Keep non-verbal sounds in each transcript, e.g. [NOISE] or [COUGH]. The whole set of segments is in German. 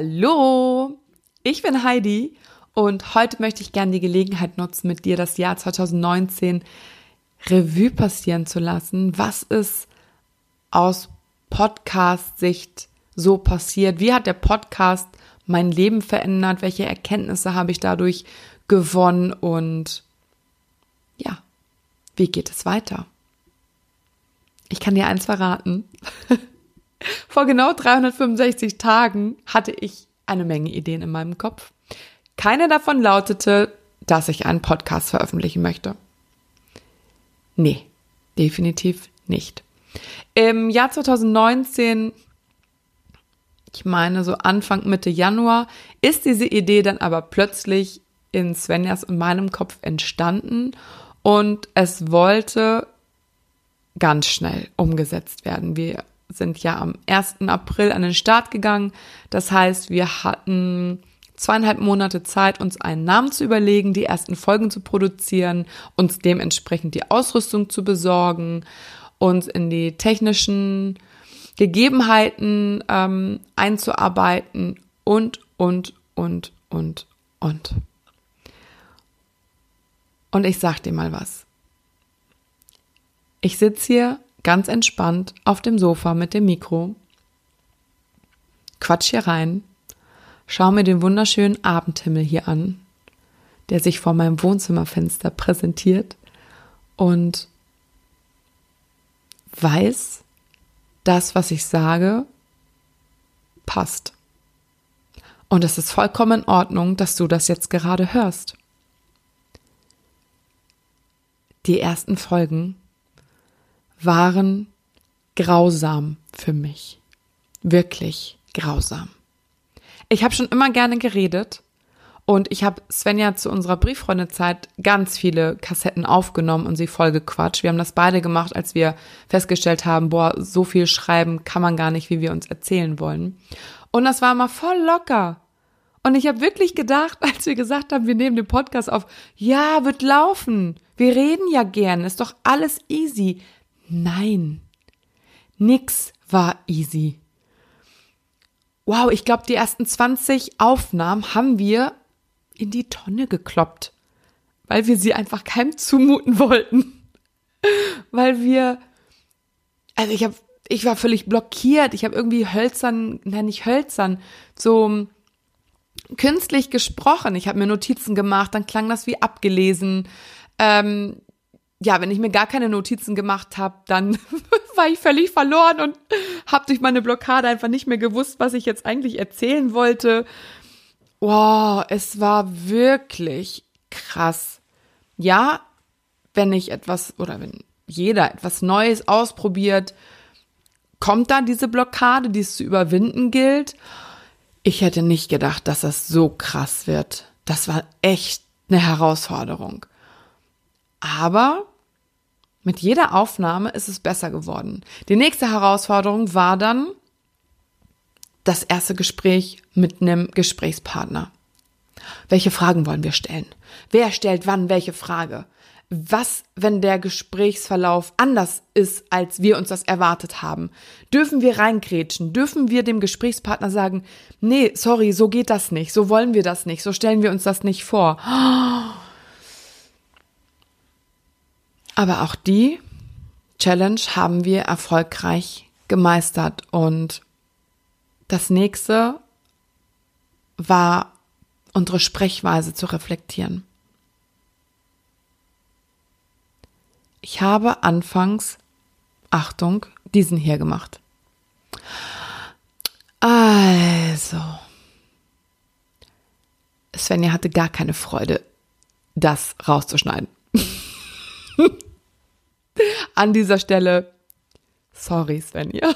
Hallo, ich bin Heidi und heute möchte ich gerne die Gelegenheit nutzen, mit dir das Jahr 2019 Revue passieren zu lassen. Was ist aus Podcast-Sicht so passiert? Wie hat der Podcast mein Leben verändert? Welche Erkenntnisse habe ich dadurch gewonnen? Und ja, wie geht es weiter? Ich kann dir eins verraten. [LAUGHS] [LAUGHS] Vor genau 365 Tagen hatte ich eine Menge Ideen in meinem Kopf. Keine davon lautete, dass ich einen Podcast veröffentlichen möchte. Nee, definitiv nicht. Im Jahr 2019, ich meine so Anfang Mitte Januar, ist diese Idee dann aber plötzlich in Svenjas und meinem Kopf entstanden und es wollte ganz schnell umgesetzt werden. Wir sind ja am 1. April an den Start gegangen. Das heißt, wir hatten zweieinhalb Monate Zeit, uns einen Namen zu überlegen, die ersten Folgen zu produzieren, uns dementsprechend die Ausrüstung zu besorgen, uns in die technischen Gegebenheiten ähm, einzuarbeiten und, und, und, und, und. Und ich sag dir mal was. Ich sitze hier ganz entspannt auf dem Sofa mit dem Mikro, quatsch hier rein, schau mir den wunderschönen Abendhimmel hier an, der sich vor meinem Wohnzimmerfenster präsentiert und weiß, das, was ich sage, passt. Und es ist vollkommen in Ordnung, dass du das jetzt gerade hörst. Die ersten Folgen waren grausam für mich. Wirklich grausam. Ich habe schon immer gerne geredet und ich habe Svenja zu unserer Brieffreundezeit ganz viele Kassetten aufgenommen und sie voll gequatscht. Wir haben das beide gemacht, als wir festgestellt haben, boah, so viel schreiben kann man gar nicht, wie wir uns erzählen wollen. Und das war immer voll locker. Und ich habe wirklich gedacht, [LAUGHS] als wir gesagt haben, wir nehmen den Podcast auf, ja, wird laufen. Wir reden ja gern, ist doch alles easy. Nein, nix war easy. Wow, ich glaube, die ersten 20 Aufnahmen haben wir in die Tonne gekloppt, weil wir sie einfach keinem zumuten wollten. [LAUGHS] weil wir, also ich habe, ich war völlig blockiert. Ich habe irgendwie hölzern, nein, nicht hölzern, so künstlich gesprochen. Ich habe mir Notizen gemacht, dann klang das wie abgelesen. Ähm, ja, wenn ich mir gar keine Notizen gemacht habe, dann [LAUGHS] war ich völlig verloren und habe durch meine Blockade einfach nicht mehr gewusst, was ich jetzt eigentlich erzählen wollte. Wow, es war wirklich krass. Ja, wenn ich etwas oder wenn jeder etwas Neues ausprobiert, kommt da diese Blockade, die es zu überwinden gilt. Ich hätte nicht gedacht, dass das so krass wird. Das war echt eine Herausforderung. Aber mit jeder Aufnahme ist es besser geworden. Die nächste Herausforderung war dann das erste Gespräch mit einem Gesprächspartner. Welche Fragen wollen wir stellen? Wer stellt wann welche Frage? Was, wenn der Gesprächsverlauf anders ist, als wir uns das erwartet haben? Dürfen wir reingrätschen? Dürfen wir dem Gesprächspartner sagen, nee, sorry, so geht das nicht, so wollen wir das nicht, so stellen wir uns das nicht vor? Oh aber auch die Challenge haben wir erfolgreich gemeistert. Und das nächste war unsere Sprechweise zu reflektieren. Ich habe anfangs, Achtung, diesen hier gemacht. Also, Svenja hatte gar keine Freude, das rauszuschneiden. An dieser Stelle, sorry Svenja.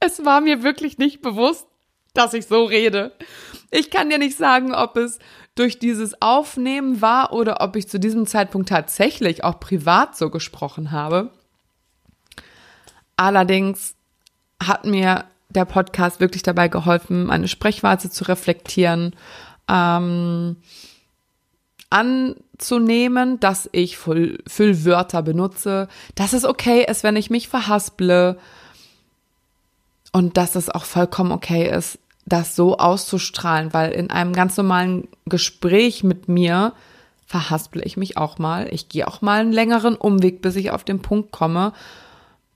Es war mir wirklich nicht bewusst, dass ich so rede. Ich kann dir nicht sagen, ob es durch dieses Aufnehmen war oder ob ich zu diesem Zeitpunkt tatsächlich auch privat so gesprochen habe. Allerdings hat mir der Podcast wirklich dabei geholfen, meine Sprechweise zu reflektieren, ähm, anzunehmen, dass ich Füll Füllwörter benutze, dass es okay ist, wenn ich mich verhasple und dass es auch vollkommen okay ist, das so auszustrahlen, weil in einem ganz normalen Gespräch mit mir verhaspel ich mich auch mal. Ich gehe auch mal einen längeren Umweg, bis ich auf den Punkt komme,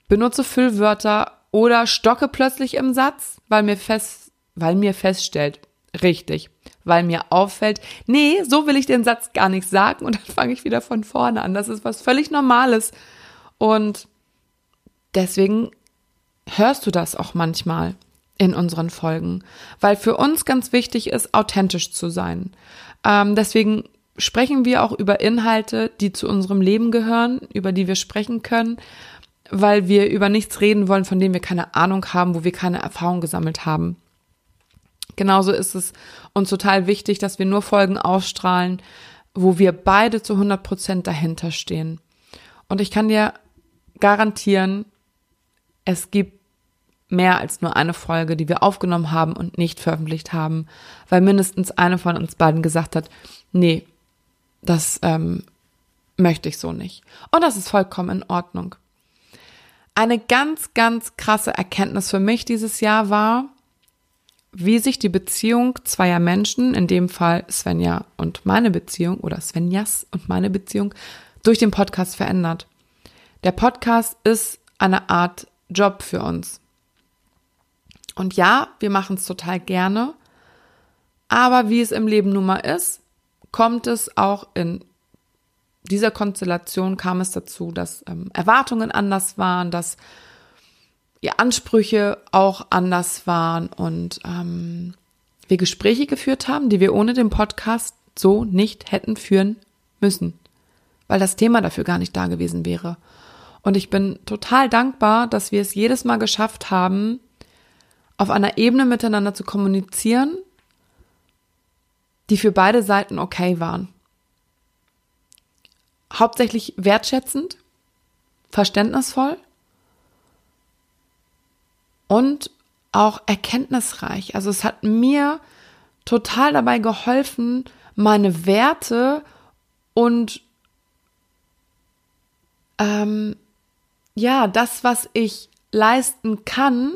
benutze Füllwörter oder stocke plötzlich im Satz, weil mir fest, weil mir feststellt, richtig, weil mir auffällt, nee, so will ich den Satz gar nicht sagen und dann [LAUGHS] fange ich wieder von vorne an. Das ist was völlig Normales und deswegen hörst du das auch manchmal in unseren Folgen, weil für uns ganz wichtig ist, authentisch zu sein. Ähm, deswegen sprechen wir auch über Inhalte, die zu unserem Leben gehören, über die wir sprechen können, weil wir über nichts reden wollen, von dem wir keine Ahnung haben, wo wir keine Erfahrung gesammelt haben. Genauso ist es uns total wichtig, dass wir nur Folgen ausstrahlen, wo wir beide zu 100 Prozent dahinter stehen. Und ich kann dir garantieren, es gibt mehr als nur eine Folge, die wir aufgenommen haben und nicht veröffentlicht haben, weil mindestens eine von uns beiden gesagt hat, nee, das ähm, möchte ich so nicht. Und das ist vollkommen in Ordnung. Eine ganz, ganz krasse Erkenntnis für mich dieses Jahr war, wie sich die Beziehung zweier Menschen, in dem Fall Svenja und meine Beziehung oder Svenjas und meine Beziehung, durch den Podcast verändert. Der Podcast ist eine Art Job für uns. Und ja, wir machen es total gerne, aber wie es im Leben nun mal ist, kommt es auch in dieser Konstellation kam es dazu, dass ähm, Erwartungen anders waren, dass die Ansprüche auch anders waren und ähm, wir Gespräche geführt haben, die wir ohne den Podcast so nicht hätten führen müssen, weil das Thema dafür gar nicht da gewesen wäre. Und ich bin total dankbar, dass wir es jedes Mal geschafft haben, auf einer Ebene miteinander zu kommunizieren, die für beide Seiten okay waren. Hauptsächlich wertschätzend, verständnisvoll und auch erkenntnisreich. Also es hat mir total dabei geholfen, meine Werte und ähm, ja, das, was ich leisten kann,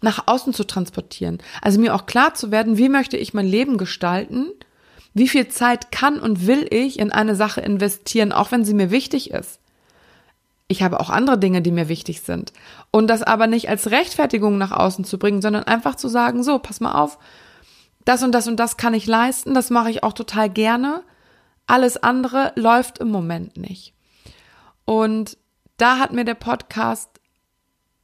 nach außen zu transportieren. Also mir auch klar zu werden, wie möchte ich mein Leben gestalten, wie viel Zeit kann und will ich in eine Sache investieren, auch wenn sie mir wichtig ist. Ich habe auch andere Dinge, die mir wichtig sind. Und das aber nicht als Rechtfertigung nach außen zu bringen, sondern einfach zu sagen, so, pass mal auf, das und das und das kann ich leisten, das mache ich auch total gerne. Alles andere läuft im Moment nicht. Und da hat mir der Podcast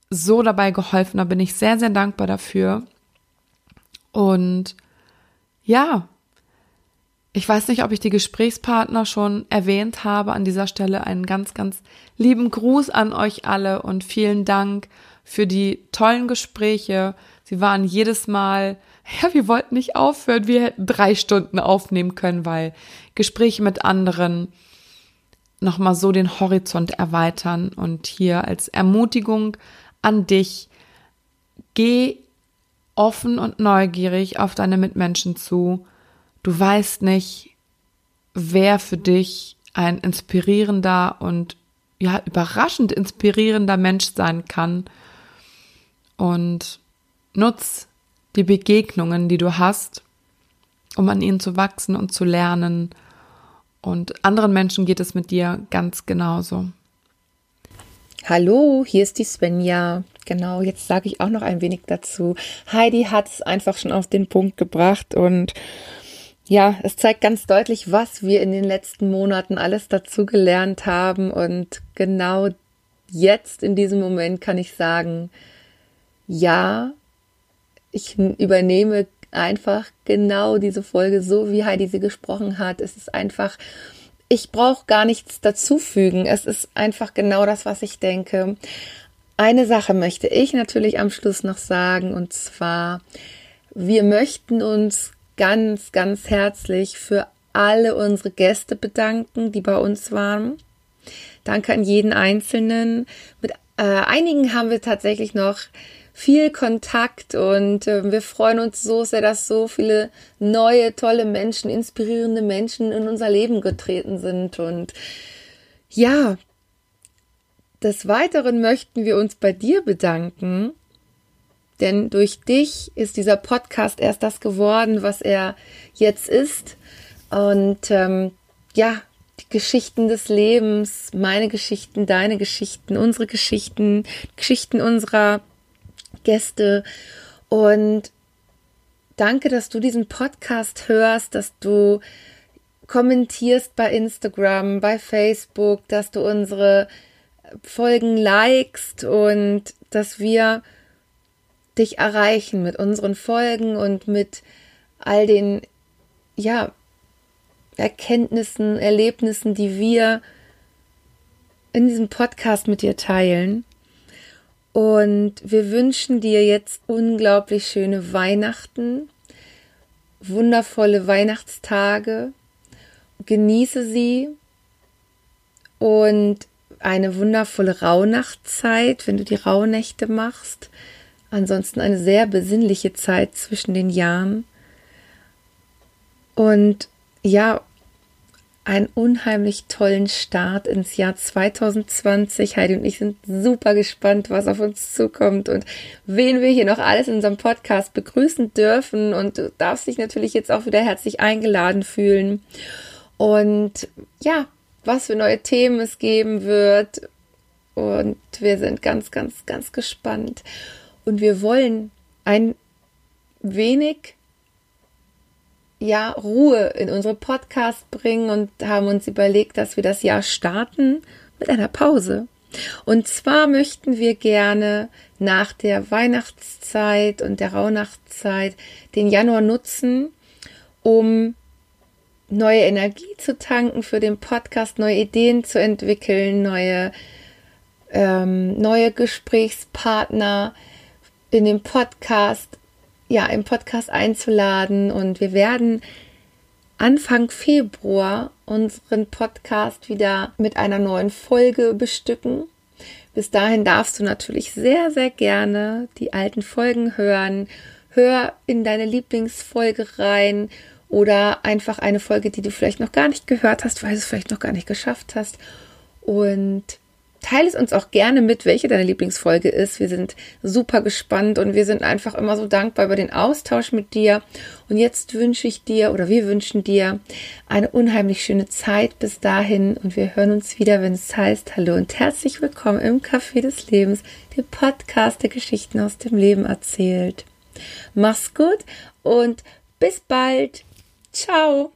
so dabei geholfen. Da bin ich sehr, sehr dankbar dafür. Und ja, ich weiß nicht, ob ich die Gesprächspartner schon erwähnt habe. An dieser Stelle einen ganz, ganz lieben Gruß an euch alle und vielen Dank für die tollen Gespräche. Sie waren jedes Mal, [LAUGHS] ja, wir wollten nicht aufhören. Wir hätten drei Stunden aufnehmen können, weil Gespräche mit anderen nochmal so den Horizont erweitern und hier als Ermutigung an dich. Geh offen und neugierig auf deine Mitmenschen zu. Du weißt nicht, wer für dich ein inspirierender und ja, überraschend inspirierender Mensch sein kann. Und nutz die Begegnungen, die du hast, um an ihnen zu wachsen und zu lernen. Und anderen Menschen geht es mit dir ganz genauso. Hallo, hier ist die Svenja. Genau, jetzt sage ich auch noch ein wenig dazu. Heidi hat es einfach schon auf den Punkt gebracht und ja, es zeigt ganz deutlich, was wir in den letzten Monaten alles dazu gelernt haben und genau jetzt in diesem Moment kann ich sagen, ja, ich übernehme einfach genau diese Folge so, wie Heidi sie gesprochen hat. Es ist einfach ich brauche gar nichts dazufügen. Es ist einfach genau das, was ich denke. Eine Sache möchte ich natürlich am Schluss noch sagen, und zwar, wir möchten uns ganz, ganz herzlich für alle unsere Gäste bedanken, die bei uns waren. Danke an jeden Einzelnen. Mit äh, einigen haben wir tatsächlich noch viel Kontakt und äh, wir freuen uns so sehr, dass so viele neue, tolle Menschen, inspirierende Menschen in unser Leben getreten sind. Und ja, des Weiteren möchten wir uns bei dir bedanken Denn durch dich ist dieser Podcast erst das geworden, was er jetzt ist. Und ähm, ja, die Geschichten des Lebens, meine Geschichten, deine Geschichten, unsere Geschichten, Geschichten unserer Gäste. Und danke, dass du diesen Podcast hörst, dass du kommentierst bei Instagram, bei Facebook, dass du unsere Folgen likest und dass wir dich erreichen mit unseren Folgen und mit all den, ja, Erkenntnissen, Erlebnissen, die wir in diesem Podcast mit dir teilen. Und wir wünschen dir jetzt unglaublich schöne Weihnachten, wundervolle Weihnachtstage. Genieße sie und eine wundervolle Rauhnachtzeit, wenn du die Rauhnächte machst. Ansonsten eine sehr besinnliche Zeit zwischen den Jahren. Und ja, einen unheimlich tollen Start ins Jahr 2020. Heidi und ich sind super gespannt, was auf uns zukommt und wen wir hier noch alles in unserem Podcast begrüßen dürfen. Und du darfst dich natürlich jetzt auch wieder herzlich eingeladen fühlen. Und ja, was für neue Themen es geben wird. Und wir sind ganz, ganz, ganz gespannt. Und wir wollen ein wenig ja, Ruhe in unsere Podcast bringen und haben uns überlegt, dass wir das Jahr starten mit einer Pause. Und zwar möchten wir gerne nach der Weihnachtszeit und der Rauhnachtzeit den Januar nutzen, um neue Energie zu tanken für den Podcast, neue Ideen zu entwickeln, neue, ähm, neue Gesprächspartner in dem Podcast ja, im Podcast einzuladen und wir werden Anfang Februar unseren Podcast wieder mit einer neuen Folge bestücken. Bis dahin darfst du natürlich sehr, sehr gerne die alten Folgen hören. Hör in deine Lieblingsfolge rein oder einfach eine Folge, die du vielleicht noch gar nicht gehört hast, weil du es vielleicht noch gar nicht geschafft hast. Und Teile es uns auch gerne mit, welche deine Lieblingsfolge ist. Wir sind super gespannt und wir sind einfach immer so dankbar über den Austausch mit dir. Und jetzt wünsche ich dir oder wir wünschen dir eine unheimlich schöne Zeit bis dahin und wir hören uns wieder, wenn es heißt Hallo und herzlich willkommen im Café des Lebens, der Podcast der Geschichten aus dem Leben erzählt. Mach's gut und bis bald. Ciao.